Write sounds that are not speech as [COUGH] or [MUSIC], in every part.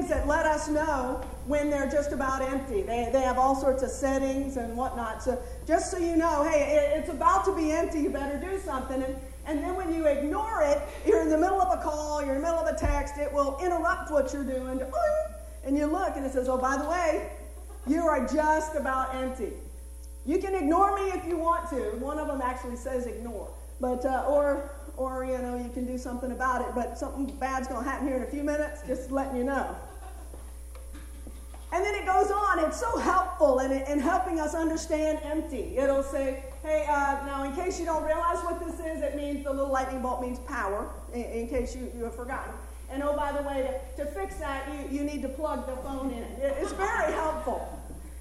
things that let us know when they're just about empty. They, they have all sorts of settings and whatnot. So just so you know, hey, it, it's about to be empty, you better do something. And, and then when you ignore it, you're in the middle of a call, you're in the middle of a text, it will interrupt what you're doing. And you look and it says, oh, by the way, you are just about empty. You can ignore me if you want to. One of them actually says ignore. But, uh, or, or, you know, you can do something about it. But something bad's going to happen here in a few minutes, just letting you know. And then it goes on. It's so helpful in, in helping us understand empty. It'll say, hey, uh, now in case you don't realize what this is, it means the little lightning bolt means power, in, in case you, you have forgotten. And oh, by the way, to, to fix that, you, you need to plug the phone in. It, it's very helpful.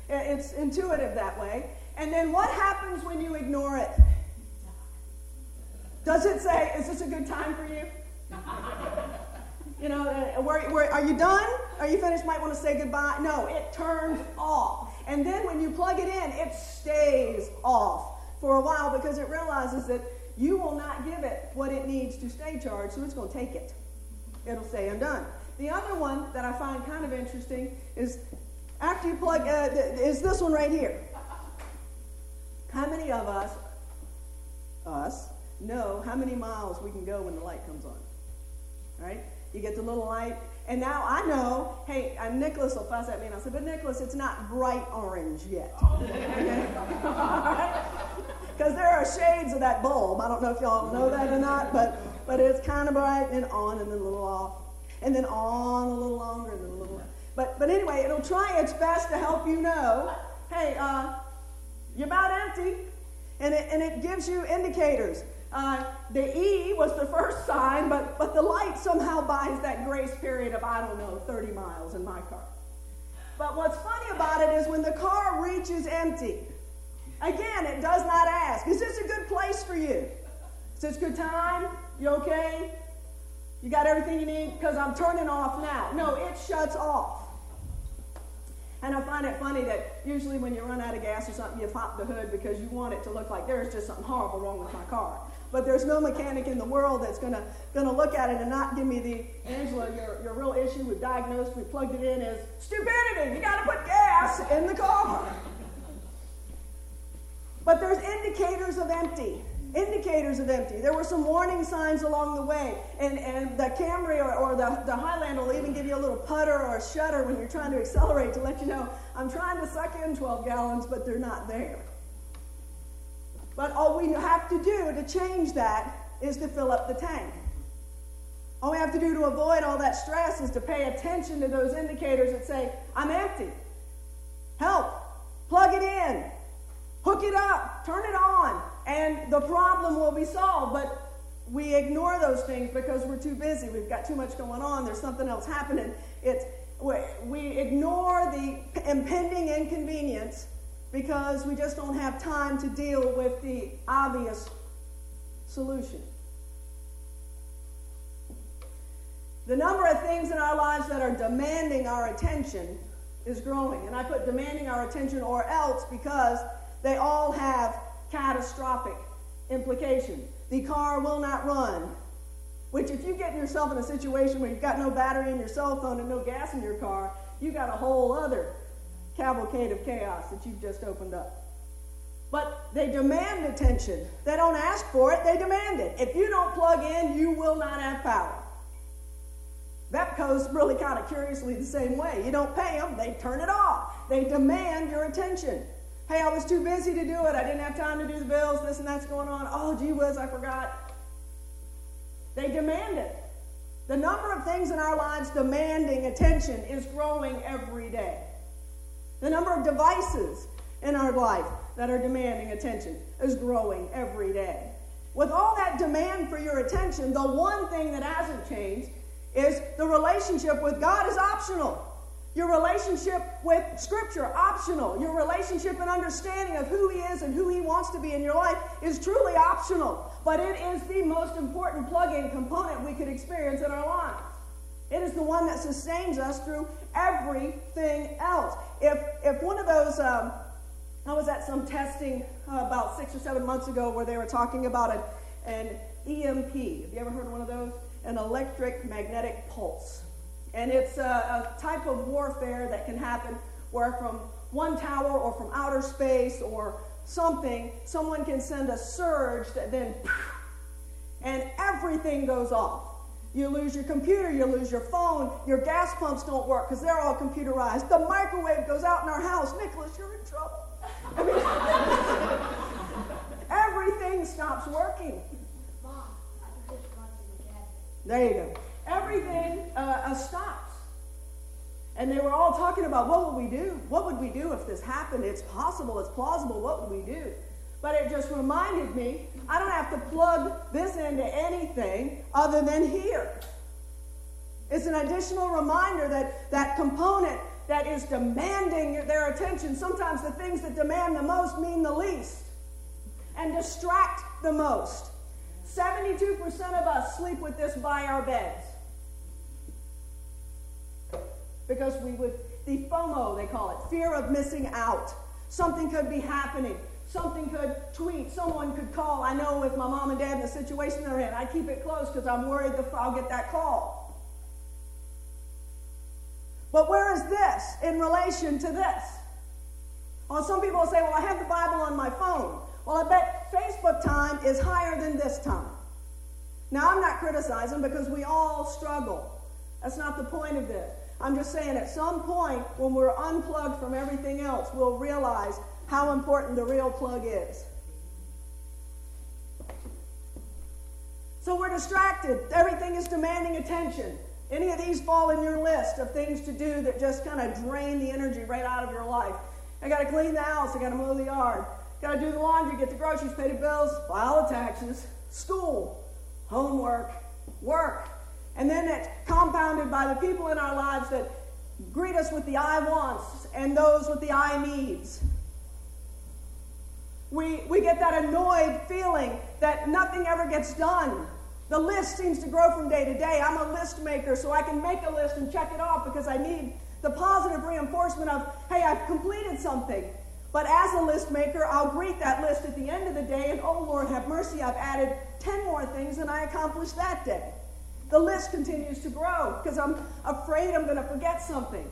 It's intuitive that way. And then what happens when you ignore it? Does it say, is this a good time for you? [LAUGHS] you know, uh, where, where, are you done? Are you finished? Might want to say goodbye. No, it turns off. And then when you plug it in, it stays off for a while because it realizes that you will not give it what it needs to stay charged, so it's going to take it. It'll say, I'm done. The other one that I find kind of interesting is after you plug, uh, is this one right here. How many of us, us, know how many miles we can go when the light comes on? Right? You get the little light, and now I know, hey, I'm uh, Nicholas will fuss at me, and I said, but Nicholas, it's not bright orange yet. [LAUGHS] Because there are shades of that bulb. I don't know if y'all know that or not, but, but it's kind of bright and on and then a little off. And then on a little longer and then a little. But, but anyway, it'll try its best to help you know, hey, uh, you're about empty. And it, and it gives you indicators. Uh, the E was the first sign, but, but the light somehow buys that grace period of, I don't know, 30 miles in my car. But what's funny about it is when the car reaches empty, again, it does not ask, is this a good place for you? Is this good time? You okay? You got everything you need? Because I'm turning off now. No, it shuts off. And I find it funny that usually when you run out of gas or something, you pop the hood because you want it to look like there's just something horrible wrong with my car. But there's no mechanic in the world that's gonna gonna look at it and not give me the Angela, your, your real issue we've diagnosed, we plugged it in as stupidity. You gotta put gas in the car. But there's indicators of empty indicators of empty. There were some warning signs along the way. And, and the Camry or, or the, the Highlander will even give you a little putter or a shutter when you're trying to accelerate to let you know, I'm trying to suck in 12 gallons, but they're not there. But all we have to do to change that is to fill up the tank. All we have to do to avoid all that stress is to pay attention to those indicators that say, I'm empty. Help. Plug it in. Hook it up. Turn it on and the problem will be solved. But we ignore those things because we're too busy. We've got too much going on. There's something else happening. It's, we ignore the impending inconvenience because we just don't have time to deal with the obvious solution. The number of things in our lives that are demanding our attention is growing. And I put demanding our attention or else because they all have catastrophic implication. The car will not run. Which, if you get yourself in a situation where you've got no battery in your cell phone and no gas in your car, you've got a whole other cavalcade of chaos that you've just opened up. But they demand attention. They don't ask for it, they demand it. If you don't plug in, you will not have power. Goes really kind of curiously the same way. You don't pay them, they turn it off. They demand your attention. Hey, I was too busy to do it. I didn't have time to do the bills. This and that's going on. Oh, gee whiz, I forgot. They demand it. The number of things in our lives demanding attention is growing every day. The number of devices in our life that are demanding attention is growing every day. With all that demand for your attention, the one thing that hasn't changed is the relationship with God is optional. Your relationship with Scripture, optional. Your relationship and understanding of who He is and who He wants to be in your life is truly optional. But it is the most important plug in component we could experience in our lives. It is the one that sustains us through everything else. If, if one of those, um, I was at some testing uh, about six or seven months ago where they were talking about an, an EMP. Have you ever heard of one of those? An electric magnetic pulse. And it's a, a type of warfare that can happen where from one tower or from outer space or something, someone can send a surge that then, and everything goes off. You lose your computer, you lose your phone, your gas pumps don't work because they're all computerized. The microwave goes out in our house. Nicholas, you're in trouble. [LAUGHS] everything stops working. There you go. Everything uh, uh, stops. And they were all talking about what would we do? What would we do if this happened? It's possible, it's plausible. What would we do? But it just reminded me I don't have to plug this into anything other than here. It's an additional reminder that that component that is demanding their attention, sometimes the things that demand the most mean the least and distract the most. 72% of us sleep with this by our beds. Because we would, the FOMO, they call it, fear of missing out. Something could be happening. Something could tweet. Someone could call. I know with my mom and dad in the situation they're in, I keep it close because I'm worried that I'll get that call. But where is this in relation to this? Well, some people say, well, I have the Bible on my phone. Well, I bet Facebook time is higher than this time. Now, I'm not criticizing because we all struggle. That's not the point of this. I'm just saying at some point when we're unplugged from everything else, we'll realize how important the real plug is. So we're distracted. Everything is demanding attention. Any of these fall in your list of things to do that just kind of drain the energy right out of your life? I got to clean the house. I got to mow the yard. Got to do the laundry, get the groceries, pay the bills, file the taxes, school, homework, work. And then it's compounded by the people in our lives that greet us with the I wants and those with the I needs. We, we get that annoyed feeling that nothing ever gets done. The list seems to grow from day to day. I'm a list maker, so I can make a list and check it off because I need the positive reinforcement of, hey, I've completed something. But as a list maker, I'll greet that list at the end of the day and, oh Lord, have mercy, I've added 10 more things than I accomplished that day. The list continues to grow because I'm afraid I'm going to forget something.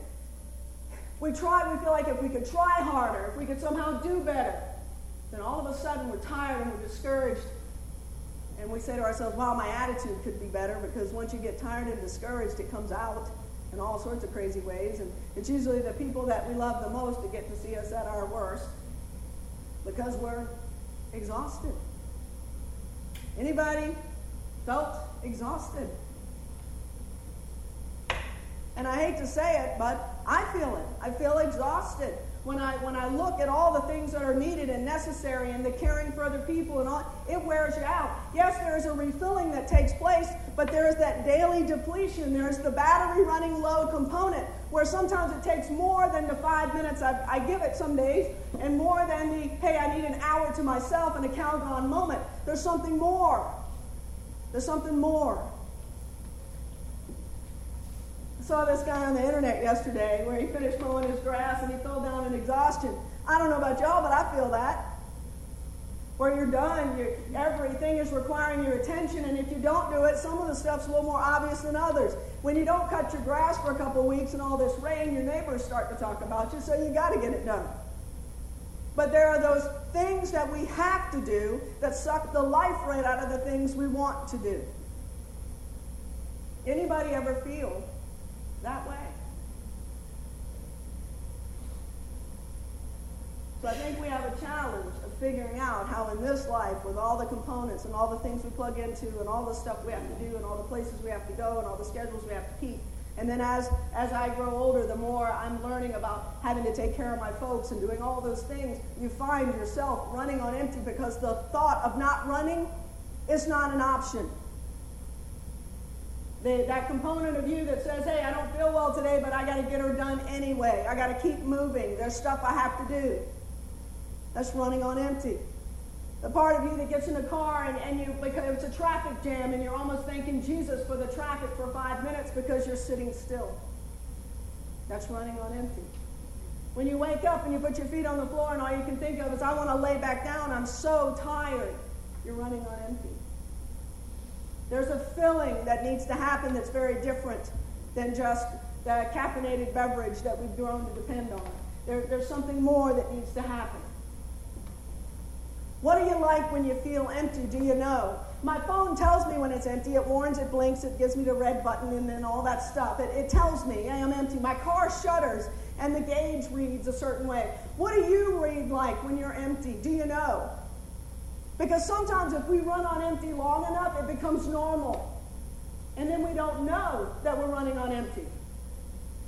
We try, we feel like if we could try harder, if we could somehow do better, then all of a sudden we're tired and we're discouraged. And we say to ourselves, wow, my attitude could be better because once you get tired and discouraged, it comes out in all sorts of crazy ways. And it's usually the people that we love the most that get to see us at our worst because we're exhausted. Anybody felt exhausted? And I hate to say it, but I feel it. I feel exhausted when I when I look at all the things that are needed and necessary and the caring for other people and all, it wears you out. Yes, there is a refilling that takes place, but there is that daily depletion. There's the battery running low component where sometimes it takes more than the five minutes I, I give it some days, and more than the hey, I need an hour to myself and a Calgon moment. There's something more. There's something more saw this guy on the internet yesterday where he finished mowing his grass and he fell down in exhaustion. I don't know about y'all, but I feel that. Where you're done, you're, everything is requiring your attention, and if you don't do it, some of the stuff's a little more obvious than others. When you don't cut your grass for a couple weeks and all this rain, your neighbors start to talk about you, so you got to get it done. But there are those things that we have to do that suck the life right out of the things we want to do. Anybody ever feel that way. So I think we have a challenge of figuring out how in this life, with all the components and all the things we plug into and all the stuff we have to do and all the places we have to go and all the schedules we have to keep, and then as, as I grow older, the more I'm learning about having to take care of my folks and doing all those things, you find yourself running on empty because the thought of not running is not an option. The, that component of you that says, hey, I don't feel well today, but I got to get her done anyway. I got to keep moving. There's stuff I have to do. That's running on empty. The part of you that gets in the car and, and you because it's a traffic jam and you're almost thanking Jesus for the traffic for five minutes because you're sitting still. That's running on empty. When you wake up and you put your feet on the floor and all you can think of is, I want to lay back down, I'm so tired, you're running on empty. There's a filling that needs to happen that's very different than just the caffeinated beverage that we've grown to depend on. There, there's something more that needs to happen. What do you like when you feel empty? Do you know? My phone tells me when it's empty. It warns, it blinks, it gives me the red button, and then all that stuff. It, it tells me I am empty. My car shudders, and the gauge reads a certain way. What do you read like when you're empty? Do you know? Because sometimes if we run on empty long enough, it becomes normal. And then we don't know that we're running on empty.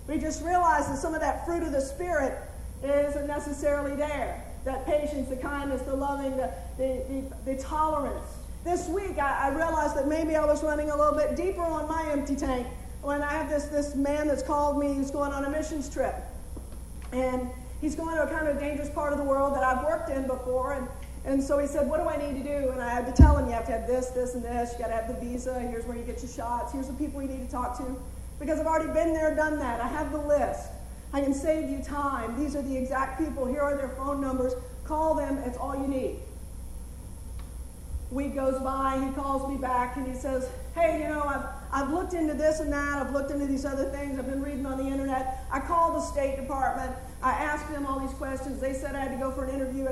We just realize that some of that fruit of the Spirit isn't necessarily there. That patience, the kindness, the loving, the, the, the, the tolerance. This week, I, I realized that maybe I was running a little bit deeper on my empty tank when I have this, this man that's called me who's going on a missions trip. And he's going to a kind of dangerous part of the world that I've worked in before. And, and so he said, What do I need to do? And I had to tell him, You have to have this, this, and this. You got to have the visa. Here's where you get your shots. Here's the people you need to talk to. Because I've already been there, done that. I have the list. I can save you time. These are the exact people. Here are their phone numbers. Call them. It's all you need week goes by, he calls me back and he says, Hey, you know, I've, I've looked into this and that, I've looked into these other things, I've been reading on the internet. I called the State Department, I asked them all these questions. They said I had to go for an interview.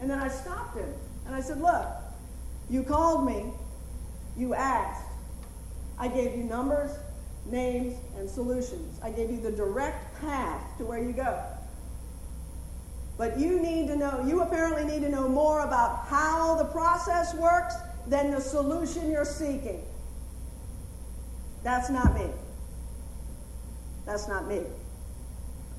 And then I stopped him and I said, Look, you called me, you asked. I gave you numbers, names, and solutions. I gave you the direct path to where you go. But you need to know, you apparently need to know more about how the process works than the solution you're seeking. That's not me. That's not me.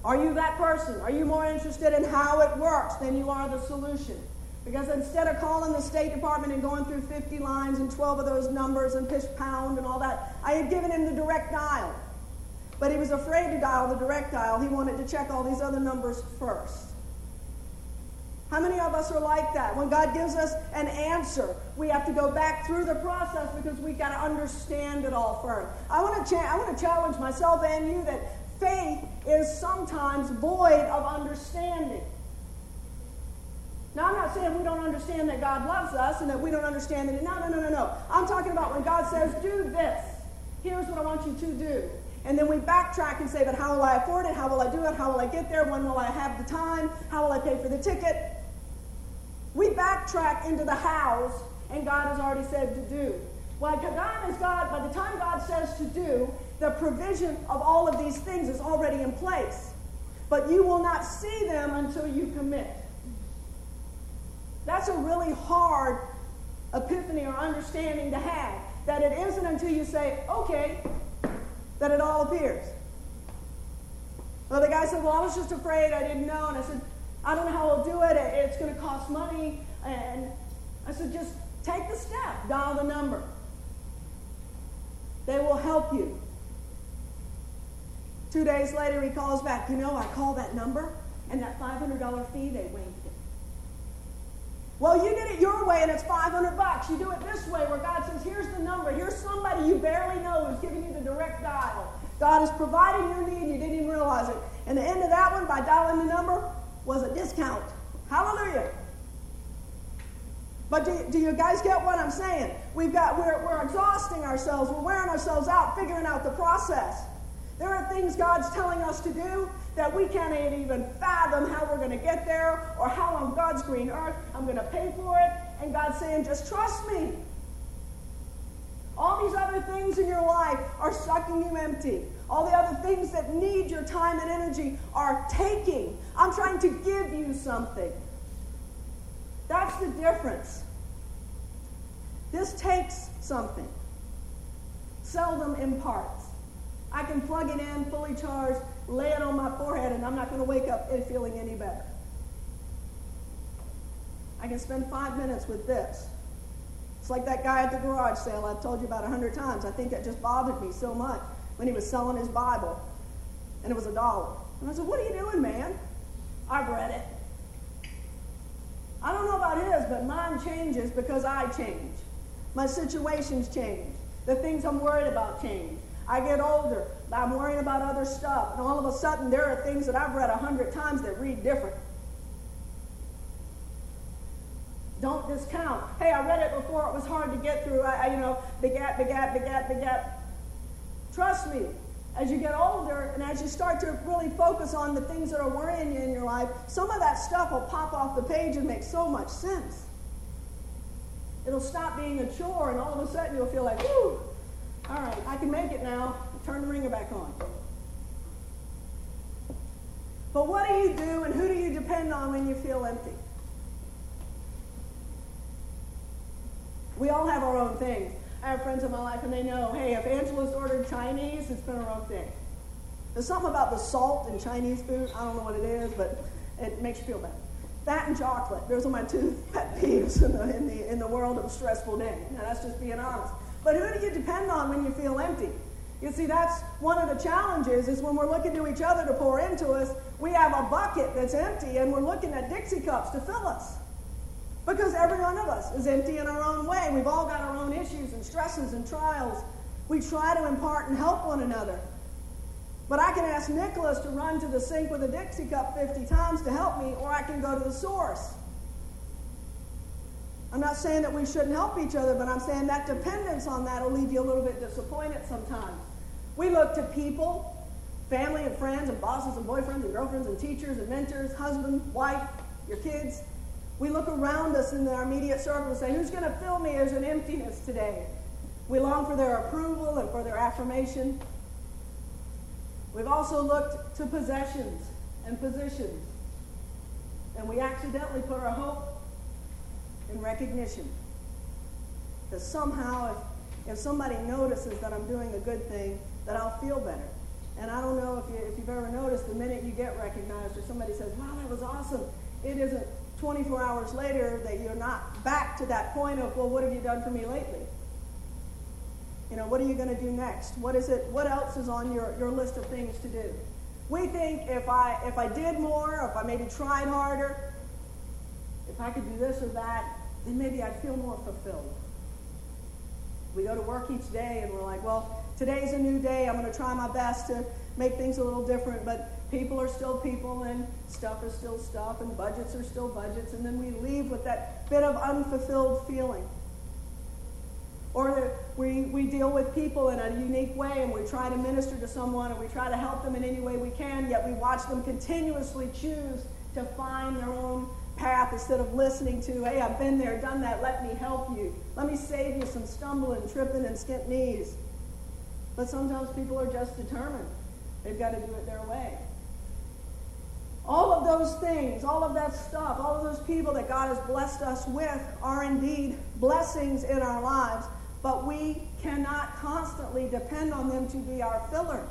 Are you that person? Are you more interested in how it works than you are the solution? Because instead of calling the State Department and going through 50 lines and 12 of those numbers and push pound and all that, I had given him the direct dial. But he was afraid to dial the direct dial. He wanted to check all these other numbers first. How many of us are like that? When God gives us an answer, we have to go back through the process because we've got to understand it all first. I want to, cha- I want to challenge myself and you that faith is sometimes void of understanding. Now, I'm not saying we don't understand that God loves us and that we don't understand that. No, no, no, no, no. I'm talking about when God says, do this. Here's what I want you to do. And then we backtrack and say, but how will I afford it? How will I do it? How will I get there? When will I have the time? How will I pay for the ticket? We backtrack into the hows, and God has already said to do. Well, God is God, by the time God says to do, the provision of all of these things is already in place. But you will not see them until you commit. That's a really hard epiphany or understanding to have. That it isn't until you say, okay, that it all appears. Well, the guy said, Well, I was just afraid. I didn't know. And I said, I don't know how I'll do it. It's going to cost money. And I said, just take the step, dial the number. They will help you. Two days later, he calls back. You know, I called that number, and that $500 fee, they waived it. Well, you did it your way, and it's 500 bucks. You do it this way, where God says, here's the number. Here's somebody you barely know who's giving you the direct dial. God is providing your need, you didn't even realize it. And the end of that one, by dialing the number, was a discount. Hallelujah. But do, do you guys get what I'm saying? We've got, we're, we're exhausting ourselves. We're wearing ourselves out figuring out the process. There are things God's telling us to do that we can't even fathom how we're going to get there or how on God's green earth I'm going to pay for it. And God's saying, just trust me. All these other things in your life are sucking you empty. All the other things that need your time and energy are taking. I'm trying to give you something. That's the difference. This takes something, seldom imparts. I can plug it in, fully charged, lay it on my forehead, and I'm not going to wake up feeling any better. I can spend five minutes with this. It's like that guy at the garage sale I've told you about a hundred times. I think that just bothered me so much when he was selling his Bible, and it was a dollar. And I said, What are you doing, man? I've read it. I don't know about his, but mine changes because I change. My situations change. The things I'm worried about change. I get older. I'm worrying about other stuff. And all of a sudden, there are things that I've read a hundred times that read different. Don't discount. Hey, I read it before. It was hard to get through. I, I you know, the gap, the gap. Trust me, as you get older and as you start to really focus on the things that are worrying you in your life, some of that stuff will pop off the page and make so much sense. It'll stop being a chore, and all of a sudden you'll feel like, whoo, all right, I can make it now. Turn the ringer back on. But what do you do and who do you depend on when you feel empty? We all have our own things. I have friends in my life and they know, hey, if Angela's ordered Chinese, it's been a rough day. There's something about the salt in Chinese food. I don't know what it is, but it makes you feel bad. That and chocolate. Those are my two [LAUGHS] pet peeves in the, in the, in the world of a stressful day. Now, that's just being honest. But who do you depend on when you feel empty? You see, that's one of the challenges is when we're looking to each other to pour into us, we have a bucket that's empty and we're looking at Dixie cups to fill us. Because every one of us is empty in our own way. We've all got our own issues and stresses and trials. We try to impart and help one another. But I can ask Nicholas to run to the sink with a Dixie cup 50 times to help me, or I can go to the source. I'm not saying that we shouldn't help each other, but I'm saying that dependence on that will leave you a little bit disappointed sometimes. We look to people, family and friends, and bosses and boyfriends and girlfriends and teachers and mentors, husband, wife, your kids, we look around us in our immediate circle and say, Who's going to fill me? There's an emptiness today. We long for their approval and for their affirmation. We've also looked to possessions and positions. And we accidentally put our hope in recognition. That somehow, if, if somebody notices that I'm doing a good thing, that I'll feel better. And I don't know if, you, if you've ever noticed the minute you get recognized or somebody says, wow, that was awesome, it isn't 24 hours later that you're not back to that point of, well, what have you done for me lately? You know, what are you going to do next? What is it? What else is on your, your list of things to do? We think if I if I did more, if I maybe tried harder, if I could do this or that, then maybe I'd feel more fulfilled. We go to work each day and we're like, well, today's a new day. I'm going to try my best to make things a little different, but people are still people and stuff is still stuff and budgets are still budgets and then we leave with that bit of unfulfilled feeling. Or we, we deal with people in a unique way and we try to minister to someone and we try to help them in any way we can yet we watch them continuously choose to find their own path instead of listening to hey i've been there done that let me help you. Let me save you some stumbling tripping and skint knees. But sometimes people are just determined. They've got to do it their way all of those things, all of that stuff, all of those people that God has blessed us with are indeed blessings in our lives, but we cannot constantly depend on them to be our filler.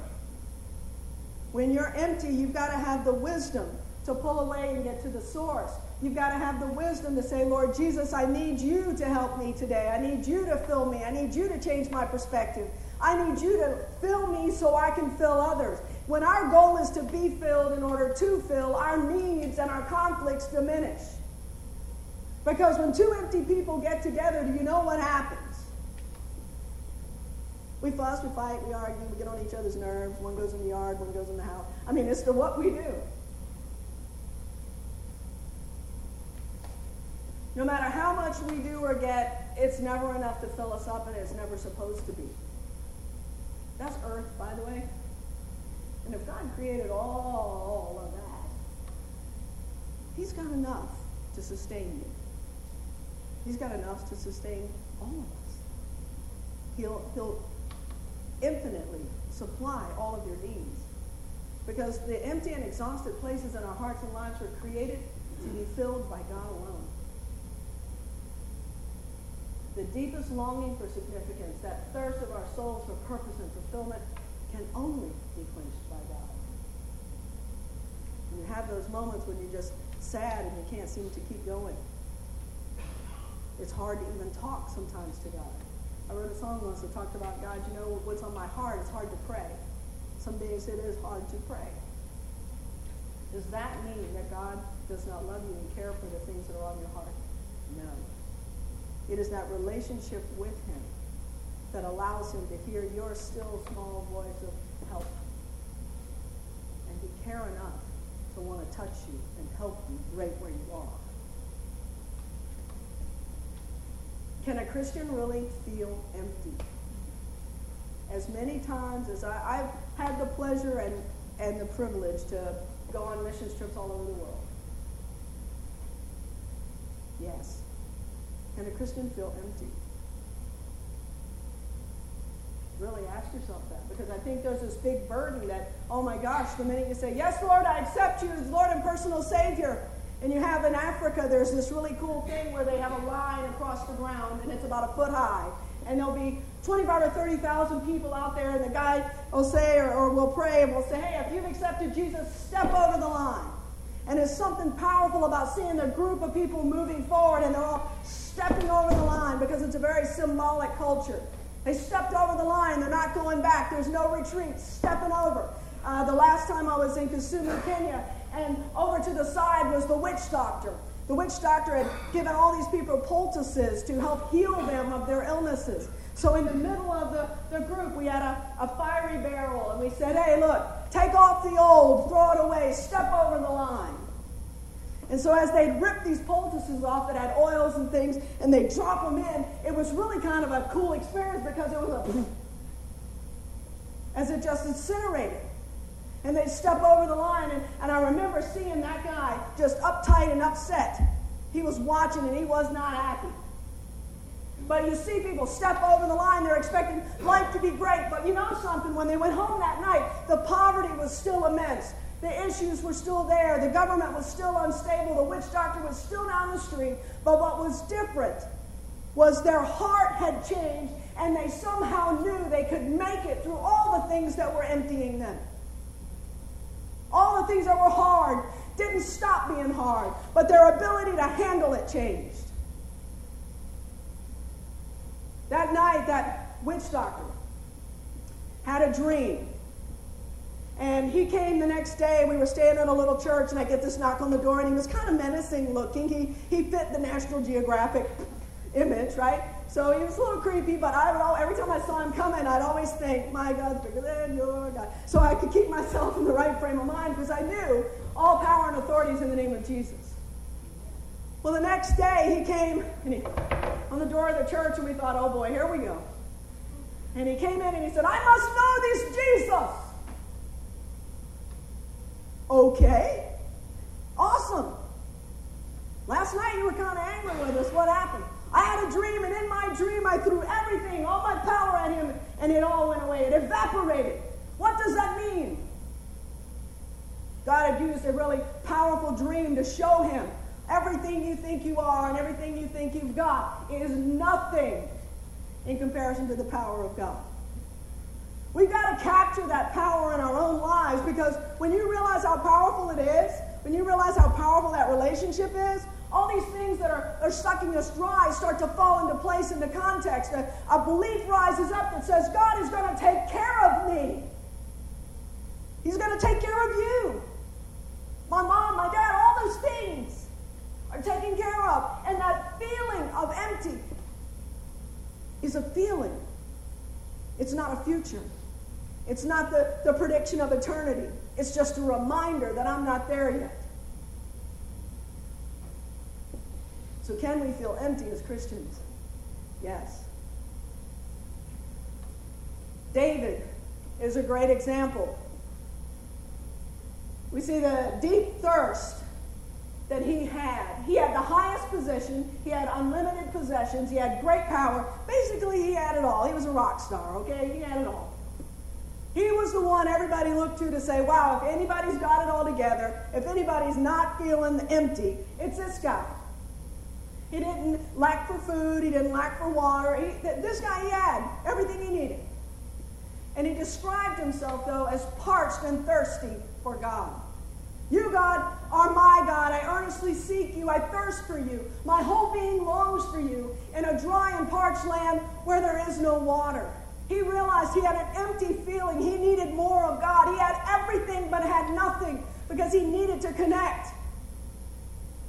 When you're empty, you've got to have the wisdom to pull away and get to the source. You've got to have the wisdom to say, Lord Jesus, I need you to help me today. I need you to fill me. I need you to change my perspective. I need you to fill me so I can fill others. When our goal is to be filled in order to fill, our needs and our conflicts diminish. Because when two empty people get together, do you know what happens? We fuss, we fight, we argue, we get on each other's nerves. One goes in the yard, one goes in the house. I mean, it's the what we do. No matter how much we do or get, it's never enough to fill us up, and it's never supposed to be. That's earth, by the way. And if God created all of that, He's got enough to sustain you. He's got enough to sustain all of us. He'll, he'll infinitely supply all of your needs. Because the empty and exhausted places in our hearts and lives were created to be filled by God alone. The deepest longing for significance, that thirst of our souls for purpose and fulfillment, can only be quenched by God. And you have those moments when you're just sad and you can't seem to keep going. It's hard to even talk sometimes to God. I wrote a song once that talked about God, you know what's on my heart, it's hard to pray. Some days it is hard to pray. Does that mean that God does not love you and care for the things that are on your heart? No. It is that relationship with him that allows him to hear your still small voice of help. And to care enough to want to touch you and help you right where you are. Can a Christian really feel empty? as many times as I, I've had the pleasure and, and the privilege to go on missions trips all over the world. Yes. Can a Christian feel empty? Really ask yourself that because I think there's this big burden that, oh my gosh, the minute you say, Yes, Lord, I accept you as Lord and personal Savior, and you have in Africa, there's this really cool thing where they have a line across the ground and it's about a foot high. And there'll be 25 or 30,000 people out there, and the guy will say, or, or will pray, and will say, Hey, if you've accepted Jesus, step over the line. And there's something powerful about seeing a group of people moving forward and they're all stepping over the line because it's a very symbolic culture. They stepped over the line, they're not going back, there's no retreat, stepping over. Uh, the last time I was in Kisumu, Kenya, and over to the side was the witch doctor. The witch doctor had given all these people poultices to help heal them of their illnesses. So in the middle of the, the group, we had a, a fiery barrel, and we said, hey, look, take off the old, throw it away, step over the line. And so as they'd rip these poultices off that had oils and things, and they'd drop them in, it was really kind of a cool experience because it was a as it just incinerated. And they'd step over the line, and, and I remember seeing that guy just uptight and upset. He was watching and he was not happy. But you see people step over the line, they're expecting life to be great. But you know something? When they went home that night, the poverty was still immense. The issues were still there. The government was still unstable. The witch doctor was still down the street. But what was different was their heart had changed, and they somehow knew they could make it through all the things that were emptying them. All the things that were hard didn't stop being hard, but their ability to handle it changed. That night, that witch doctor had a dream. And he came the next day. We were staying in a little church, and I get this knock on the door, and he was kind of menacing looking. He, he fit the National Geographic image, right? So he was a little creepy, but I don't know. Every time I saw him coming, I'd always think, my God's bigger than your God. So I could keep myself in the right frame of mind because I knew all power and authority is in the name of Jesus. Well, the next day he came and he, on the door of the church, and we thought, oh boy, here we go. And he came in and he said, I must know this Jesus. Okay, awesome. Last night you were kind of angry with us. What happened? I had a dream, and in my dream, I threw everything, all my power at him, and it all went away. It evaporated. What does that mean? God had used a really powerful dream to show him everything you think you are and everything you think you've got is nothing in comparison to the power of God. We've got to capture that power in our own lives because when you realize how powerful it is, when you realize how powerful that relationship is, all these things that are, are sucking us dry start to fall into place into context. A, a belief rises up that says, God is going to take care of me. He's going to take care of you. My mom, my dad, all those things are taken care of. And that feeling of empty is a feeling, it's not a future. It's not the, the prediction of eternity. It's just a reminder that I'm not there yet. So, can we feel empty as Christians? Yes. David is a great example. We see the deep thirst that he had. He had the highest position, he had unlimited possessions, he had great power. Basically, he had it all. He was a rock star, okay? He had it all. He was the one everybody looked to to say, wow, if anybody's got it all together, if anybody's not feeling empty, it's this guy. He didn't lack for food. He didn't lack for water. He, this guy, he had everything he needed. And he described himself, though, as parched and thirsty for God. You, God, are my God. I earnestly seek you. I thirst for you. My whole being longs for you in a dry and parched land where there is no water. He realized he had an empty feeling. He needed more of God. He had everything but had nothing because he needed to connect.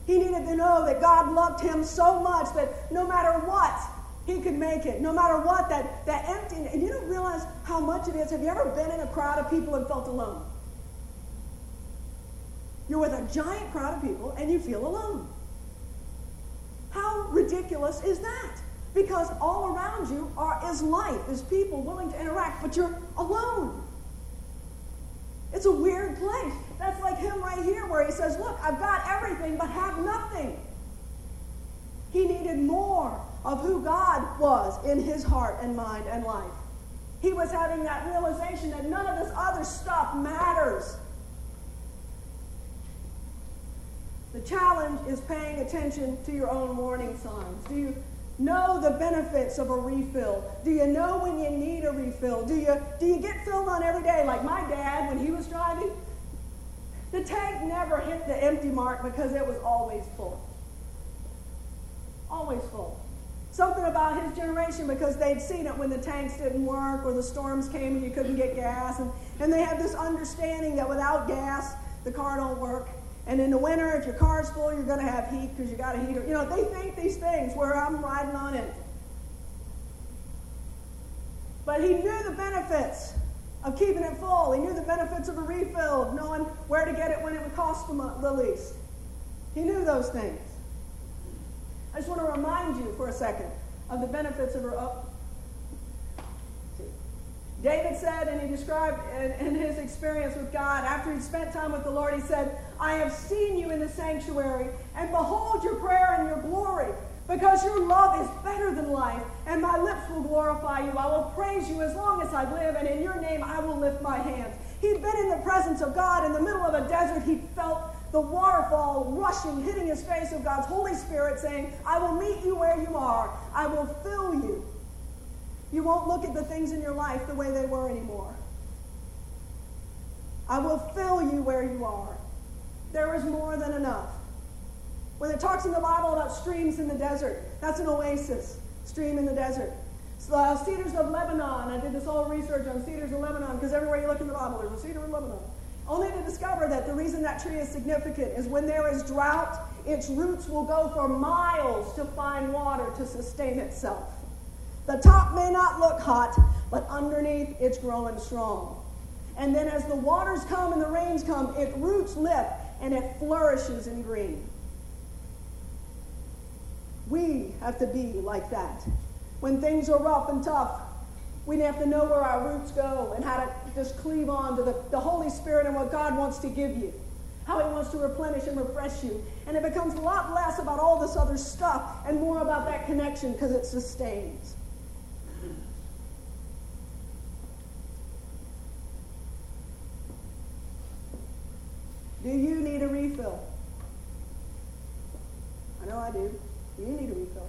He needed to know that God loved him so much that no matter what, he could make it. No matter what, that, that empty. And you don't realize how much it is. Have you ever been in a crowd of people and felt alone? You're with a giant crowd of people and you feel alone. How ridiculous is that? Because all around you are is life, is people willing to interact, but you're alone. It's a weird place. That's like him right here where he says, Look, I've got everything but have nothing. He needed more of who God was in his heart and mind and life. He was having that realization that none of this other stuff matters. The challenge is paying attention to your own warning signs. Do you know the benefits of a refill? Do you know when you need a refill? Do you, do you get filled on every day? Like my dad, when he was driving, the tank never hit the empty mark because it was always full. Always full. Something about his generation because they'd seen it when the tanks didn't work or the storms came and you couldn't get gas. And, and they had this understanding that without gas, the car don't work. And in the winter, if your car's full, you're going to have heat because you got a heater. You know, they think these things where I'm riding on it. But he knew the benefits of keeping it full. He knew the benefits of a refill, of knowing where to get it when it would cost him the least. He knew those things. I just want to remind you for a second of the benefits of a. David said, and he described in, in, his experience with God, after he'd spent time with the Lord, he said, I have seen you in the sanctuary, and behold your prayer and your glory, because your love is better than life, and my lips will glorify you. I will praise you as long as I live, and in your name I will lift my hands. He'd been in the presence of God in the middle of a desert. He felt the waterfall rushing, hitting his face of God's Holy Spirit, saying, I will meet you where you are, I will fill you. You won't look at the things in your life the way they were anymore. I will fill you where you are. There is more than enough. When it talks in the Bible about streams in the desert, that's an oasis, stream in the desert. So, uh, cedars of Lebanon, I did this whole research on cedars of Lebanon because everywhere you look in the Bible, there's a cedar of Lebanon. Only to discover that the reason that tree is significant is when there is drought, its roots will go for miles to find water to sustain itself. The top may not look hot, but underneath it's growing strong. And then as the waters come and the rains come, its roots lift and it flourishes in green. We have to be like that. When things are rough and tough, we have to know where our roots go and how to just cleave on to the, the Holy Spirit and what God wants to give you, how He wants to replenish and refresh you. And it becomes a lot less about all this other stuff and more about that connection because it sustains. Do you need a refill? I know I do. Do you need a refill?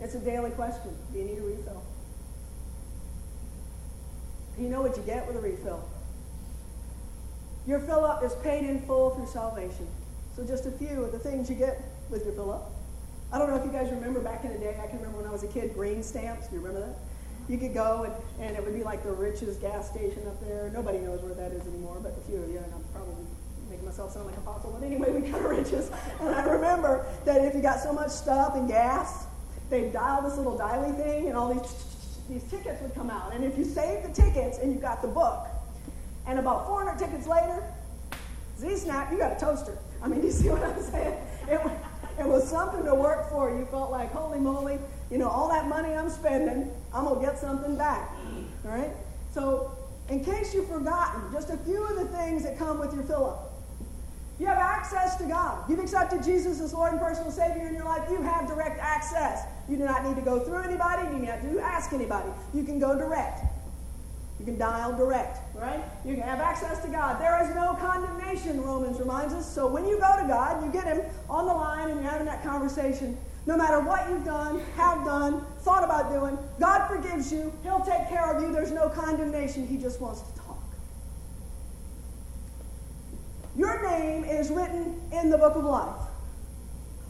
It's a daily question. Do you need a refill? You know what you get with a refill. Your fill up is paid in full through salvation. So just a few of the things you get with your fill up. I don't know if you guys remember back in the day, I can remember when I was a kid, green stamps. Do you remember that? You could go and, and it would be like the richest gas station up there. Nobody knows where that is anymore, but a few of you, and I'm probably making myself sound like a fossil, but anyway, we got [LAUGHS] riches. And I remember that if you got so much stuff and gas, they'd dial this little dialing thing, and all these these tickets would come out. And if you saved the tickets and you got the book, and about 400 tickets later, Z-Snap, you got a toaster. I mean, [LAUGHS] you see what I'm saying? It, it was something to work for. You felt like, holy moly, you know, all that money I'm spending, I'm going to get something back. All right? So, in case you've forgotten, just a few of the things that come with your fill up. You have access to God. You've accepted Jesus as Lord and personal Savior in your life. You have direct access. You do not need to go through anybody. You do not to ask anybody. You can go direct. You can dial direct, right? You can have access to God. There is no condemnation, Romans reminds us. So when you go to God, you get Him on the line and you're having that conversation. No matter what you've done, have done, thought about doing, God forgives you. He'll take care of you. There's no condemnation. He just wants to talk. Your name is written in the book of life.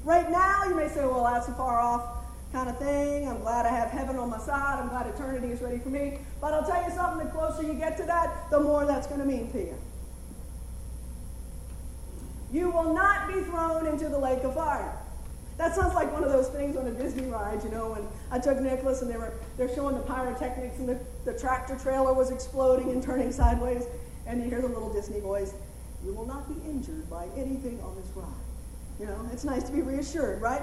Right now, you may say, well, that's a far off kind of thing. I'm glad I have heaven on my side. I'm glad eternity is ready for me. But I'll tell you something the closer you get to that, the more that's going to mean to you. You will not be thrown into the lake of fire. That sounds like one of those things on a Disney ride, you know, when I took Nicholas and they were they're showing the pyrotechnics and the, the tractor trailer was exploding and turning sideways, and you hear the little Disney voice, You will not be injured by anything on this ride. You know, it's nice to be reassured, right?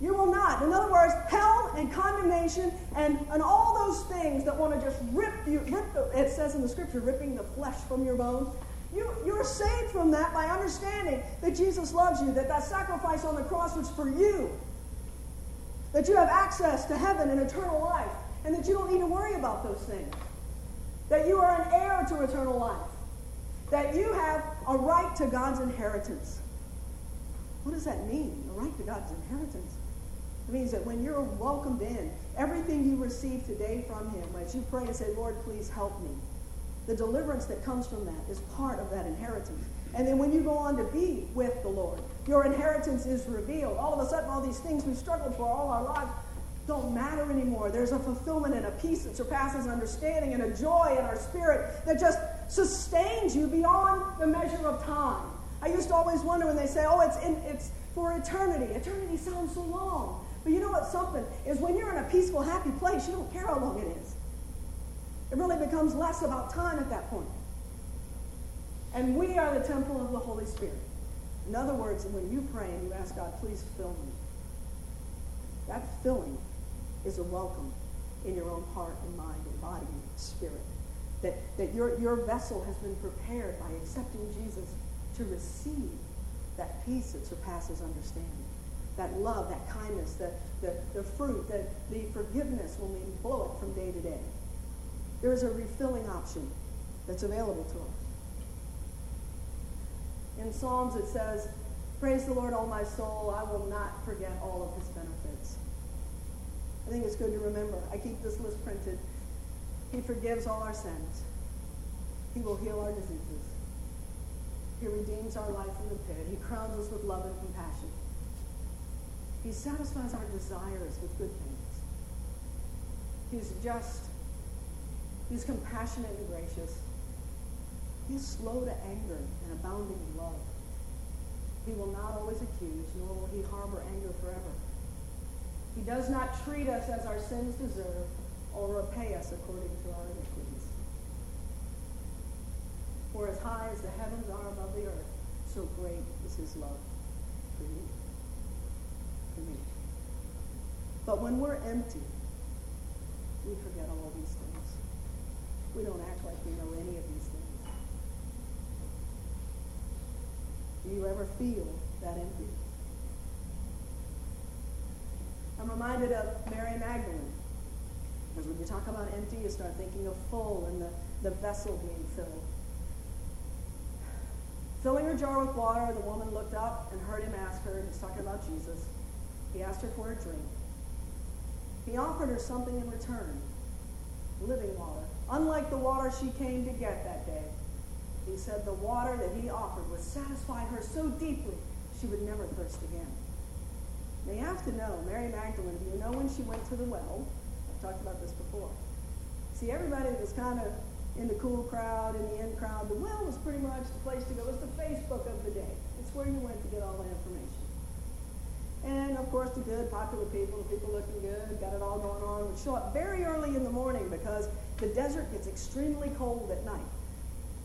You will not. In other words, hell and condemnation and, and all those things that want to just rip you, rip the, it says in the scripture, ripping the flesh from your bones. You, you're saved from that by understanding that Jesus loves you, that that sacrifice on the cross was for you, that you have access to heaven and eternal life, and that you don't need to worry about those things, that you are an heir to eternal life, that you have a right to God's inheritance. What does that mean, a right to God's inheritance? It means that when you're welcomed in, everything you receive today from Him, as you pray and say, Lord, please help me, the deliverance that comes from that is part of that inheritance. And then when you go on to be with the Lord, your inheritance is revealed. All of a sudden, all these things we've struggled for all our lives don't matter anymore. There's a fulfillment and a peace that surpasses understanding and a joy in our spirit that just sustains you beyond the measure of time. I used to always wonder when they say, oh, it's, in, it's for eternity. Eternity sounds so long. But you know what? Something is when you're in a peaceful, happy place, you don't care how long it is. It really becomes less about time at that point. And we are the temple of the Holy Spirit. In other words, when you pray and you ask God, please fill me, that filling is a welcome in your own heart and mind and body and spirit. That, that your, your vessel has been prepared by accepting Jesus to receive that peace that surpasses understanding, that love, that kindness, the, the, the fruit, the, the forgiveness when we blow it from day to day. There is a refilling option that's available to us. In Psalms it says, Praise the Lord, all my soul. I will not forget all of his benefits. I think it's good to remember. I keep this list printed. He forgives all our sins. He will heal our diseases. He redeems our life from the pit. He crowns us with love and compassion. He satisfies our desires with good things. He's just He's compassionate and gracious. He's slow to anger and abounding in love. He will not always accuse, nor will he harbor anger forever. He does not treat us as our sins deserve or repay us according to our iniquities. For as high as the heavens are above the earth, so great is his love for you, for me. But when we're empty, we forget all these things. We don't act like we know any of these things. Do you ever feel that empty? I'm reminded of Mary Magdalene. Because when you talk about empty, you start thinking of full and the, the vessel being filled. Filling her jar with water, the woman looked up and heard him ask her, and he's talking about Jesus. He asked her for a drink. He offered her something in return living water unlike the water she came to get that day. He said the water that he offered would satisfy her so deeply she would never thirst again. Now you have to know, Mary Magdalene, do you know when she went to the well? I've talked about this before. See, everybody was kind of in the cool crowd, in the in crowd. The well was pretty much the place to go. It was the Facebook of the day. It's where you went to get all the information. Course, the good, popular people, the people looking good, got it all going on, would show up very early in the morning because the desert gets extremely cold at night.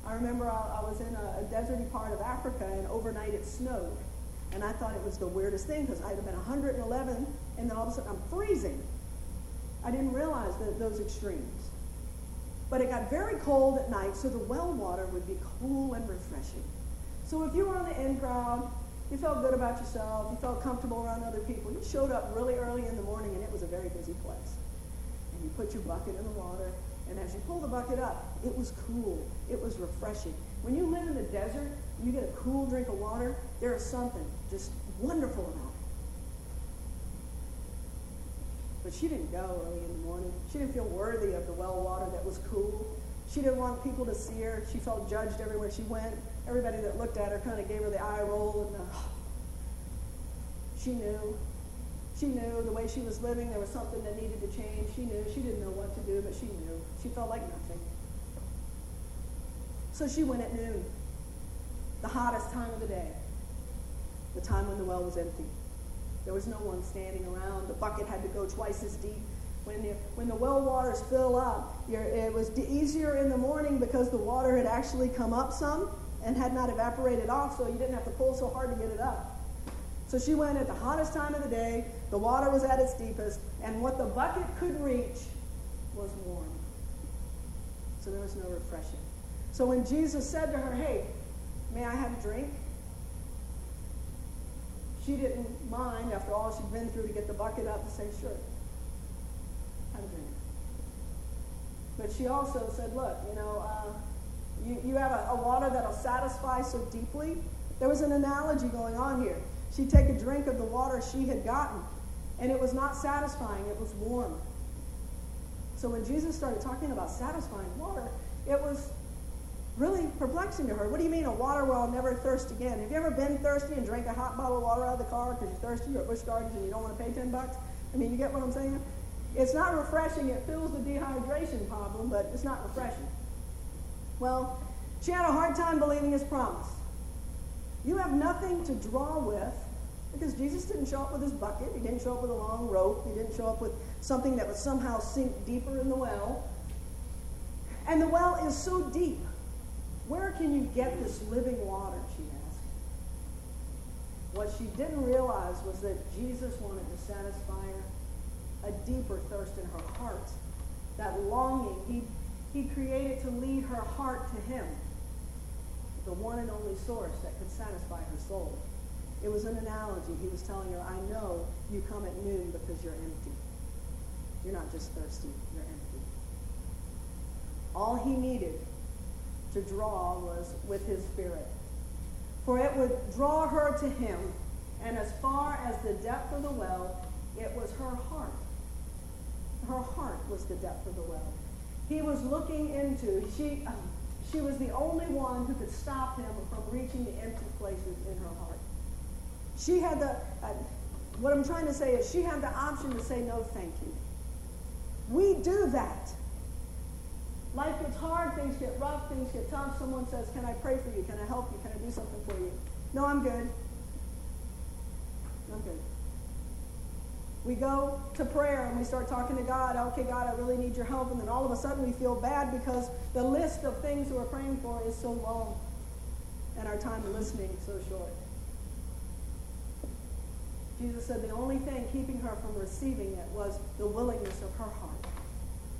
I remember I, I was in a, a, deserty part of Africa and overnight it snowed. And I thought it was the weirdest thing because I'd have been 111 and then all of a sudden I'm freezing. I didn't realize that, those extremes. But it got very cold at night, so the well water would be cool and refreshing. So if you were on the in crowd, you felt good about yourself, you felt comfortable around other people, you showed up really early in the morning and it was a very busy place. And you put your bucket in the water and as you pull the bucket up, it was cool. It was refreshing. When you live in the desert, you get a cool drink of water, there is something just wonderful about it. But she didn't go early in the morning. She didn't feel worthy of the well water that was cool. She didn't want people to see her. She felt judged everywhere she went. Everybody that looked at her kind of gave her the eye roll. And uh, she knew she knew the way she was living, there was something that needed to change. She knew. She didn't know what to do, but she knew. She felt like nothing. So she went at noon, the hottest time of the day, the time when the well was empty. There was no one standing around. The bucket had to go twice as deep. When the, when the well waters fill up, it was easier in the morning because the water had actually come up some and had not evaporated off, so you didn't have to pull so hard to get it up. So she went at the hottest time of the day, the water was at its deepest, and what the bucket could reach was warm. So there was no refreshing. So when Jesus said to her, Hey, may I have a drink? She didn't mind, after all she'd been through, to get the bucket up and say, Sure, have a drink. But she also said, Look, you know, uh, you, you have a, a water that'll satisfy so deeply. There was an analogy going on here. She'd take a drink of the water she had gotten, and it was not satisfying, it was warm. So when Jesus started talking about satisfying water, it was really perplexing to her. What do you mean a water well never thirst again? Have you ever been thirsty and drank a hot bottle of water out of the car because you're thirsty or at Busch Gardens and you don't want to pay 10 bucks? I mean, you get what I'm saying? It's not refreshing. It fills the dehydration problem, but it's not refreshing. Well, she had a hard time believing his promise. You have nothing to draw with because Jesus didn't show up with his bucket. He didn't show up with a long rope. He didn't show up with something that would somehow sink deeper in the well. And the well is so deep. Where can you get this living water? She asked. What she didn't realize was that Jesus wanted to satisfy her a deeper thirst in her heart. That longing he, he created to lead her heart to him, the one and only source that could satisfy her soul. It was an analogy. He was telling her, I know you come at noon because you're empty. You're not just thirsty, you're empty. All he needed to draw was with his spirit. For it would draw her to him, and as far as the depth of the well, it was her heart. Her heart was the depth of the well. He was looking into, she, um, she was the only one who could stop him from reaching the empty places in her heart. She had the, uh, what I'm trying to say is she had the option to say no thank you. We do that. Life gets hard, things get rough, things get tough. Someone says, Can I pray for you? Can I help you? Can I do something for you? No, I'm good. I'm good. We go to prayer and we start talking to God. Okay, God, I really need your help. And then all of a sudden we feel bad because the list of things we're praying for is so long and our time of listening so short. Jesus said the only thing keeping her from receiving it was the willingness of her heart.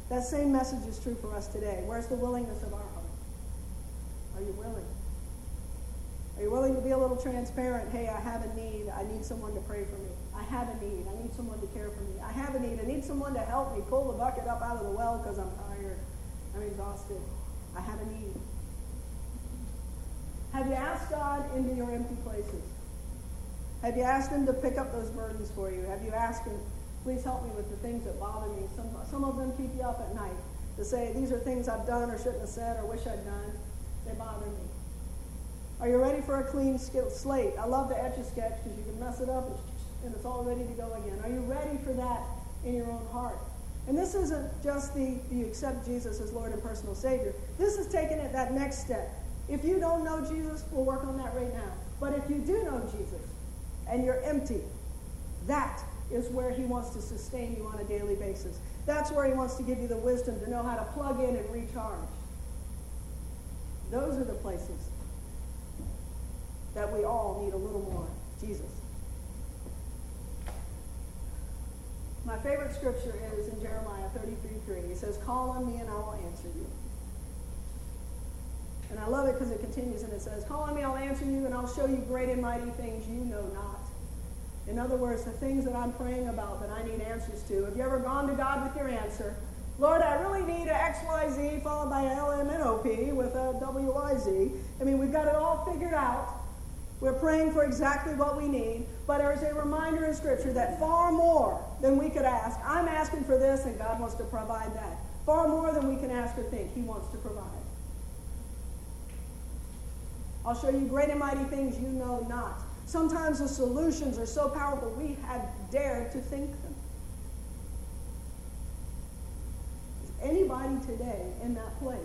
That same message is true for us today. Where's the willingness of our heart? Are you willing? Are you willing to be a little transparent? Hey, I have a need. I need someone to pray for me. I have a need. I need someone to care for me. I have a need. I need someone to help me pull the bucket up out of the well because I'm tired. I'm exhausted. I have a need. Have you asked God into your empty places? Have you asked Him to pick up those burdens for you? Have you asked Him Please help me with the things that bother me. Some, some of them keep you up at night to say, these are things I've done or shouldn't have said or wish I'd done. They bother me. Are you ready for a clean slate? I love the etch a sketch because you can mess it up it's all ready to go again. Are you ready for that in your own heart? And this isn't just the you accept Jesus as Lord and personal Savior. This is taking it that next step. If you don't know Jesus, we'll work on that right now. But if you do know Jesus and you're empty, that is where he wants to sustain you on a daily basis. That's where he wants to give you the wisdom to know how to plug in and recharge. Those are the places that we all need a little more Jesus. My favorite scripture is in Jeremiah 33 3. It says, Call on me and I will answer you. And I love it because it continues and it says, Call on me, I'll answer you, and I'll show you great and mighty things you know not. In other words, the things that I'm praying about that I need answers to. Have you ever gone to God with your answer? Lord, I really need a XYZ followed by a LMNOP with a WYZ. I mean, we've got it all figured out. We're praying for exactly what we need, but there's a reminder in Scripture that far more than we could ask. I'm asking for this, and God wants to provide that. Far more than we can ask or think, He wants to provide. I'll show you great and mighty things you know not. Sometimes the solutions are so powerful we have dared to think them. Is anybody today in that place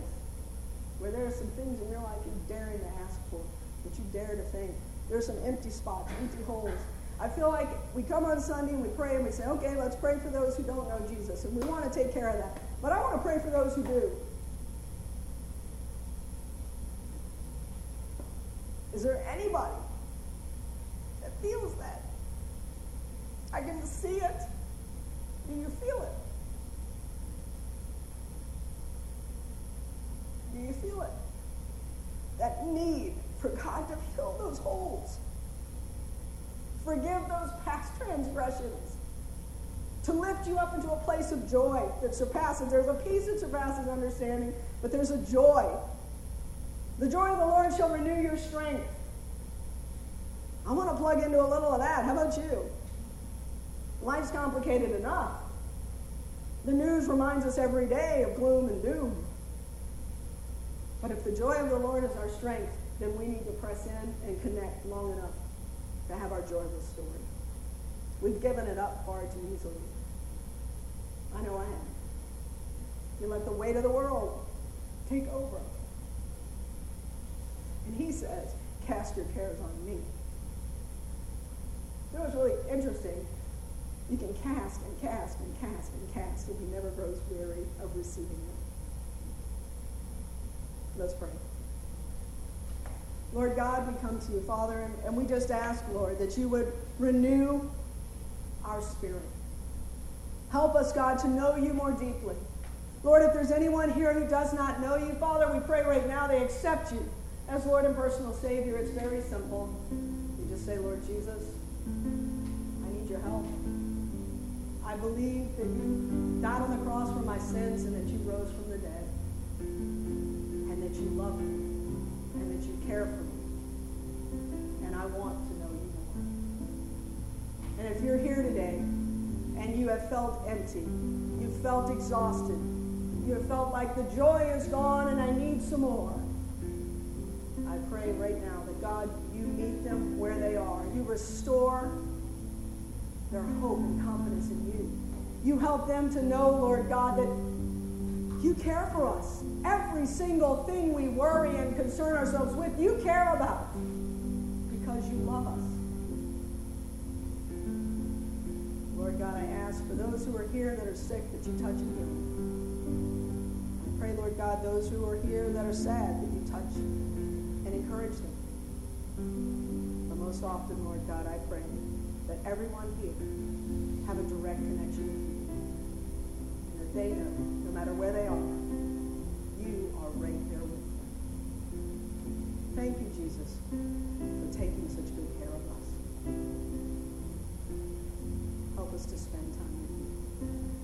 where there are some things in your life you're daring to ask for, that you dare to think? There's some empty spots, empty holes. I feel like we come on Sunday and we pray and we say, okay, let's pray for those who don't know Jesus. And we want to take care of that. But I want to pray for those who do. Is there anybody that feels that. I can see it. Do you feel it? Do you feel it? That need for God to fill those holes. Forgive those past transgressions. To lift you up into a place of joy that surpasses. There's a peace that surpasses understanding, but there's a joy. The joy of the Lord shall renew your strength. I want to plug into a little of that. How about you? Life's complicated enough. The news reminds us every day of gloom and doom. But if the joy of the Lord is our strength, then we need to press in and connect long enough to have our joy restored. We've given it up far too easily. I know I have. You let the weight of the world take over. And he says, cast your cares on me. You know what's really interesting? You can cast and cast and cast and cast, and he never grows weary of receiving them. Let's pray. Lord God, we come to you, Father, and, and we just ask, Lord, that you would renew our spirit. Help us, God, to know you more deeply. Lord, if there's anyone here who does not know you, Father, we pray right now they accept you as Lord and personal Savior. It's very simple. You just say, Lord Jesus, I need your help. I believe that you died on the cross for my sins and that you rose from the dead and that you love me and that you care for me. And I want to know you more. And if you're here today and you have felt empty, you've felt exhausted, you have felt like the joy is gone and I need some more, I pray right now that God, you meet them where they are. You restore their hope and confidence in you. You help them to know, Lord God, that you care for us. Every single thing we worry and concern ourselves with, you care about because you love us. Lord God, I ask for those who are here that are sick that you touch and heal. I pray, Lord God, those who are here that are sad that you touch and encourage them. But most often, Lord God, I pray that everyone here have a direct connection they know, no matter where they are, you are right there with them. Thank you, Jesus, for taking such good care of us. Help us to spend time with you.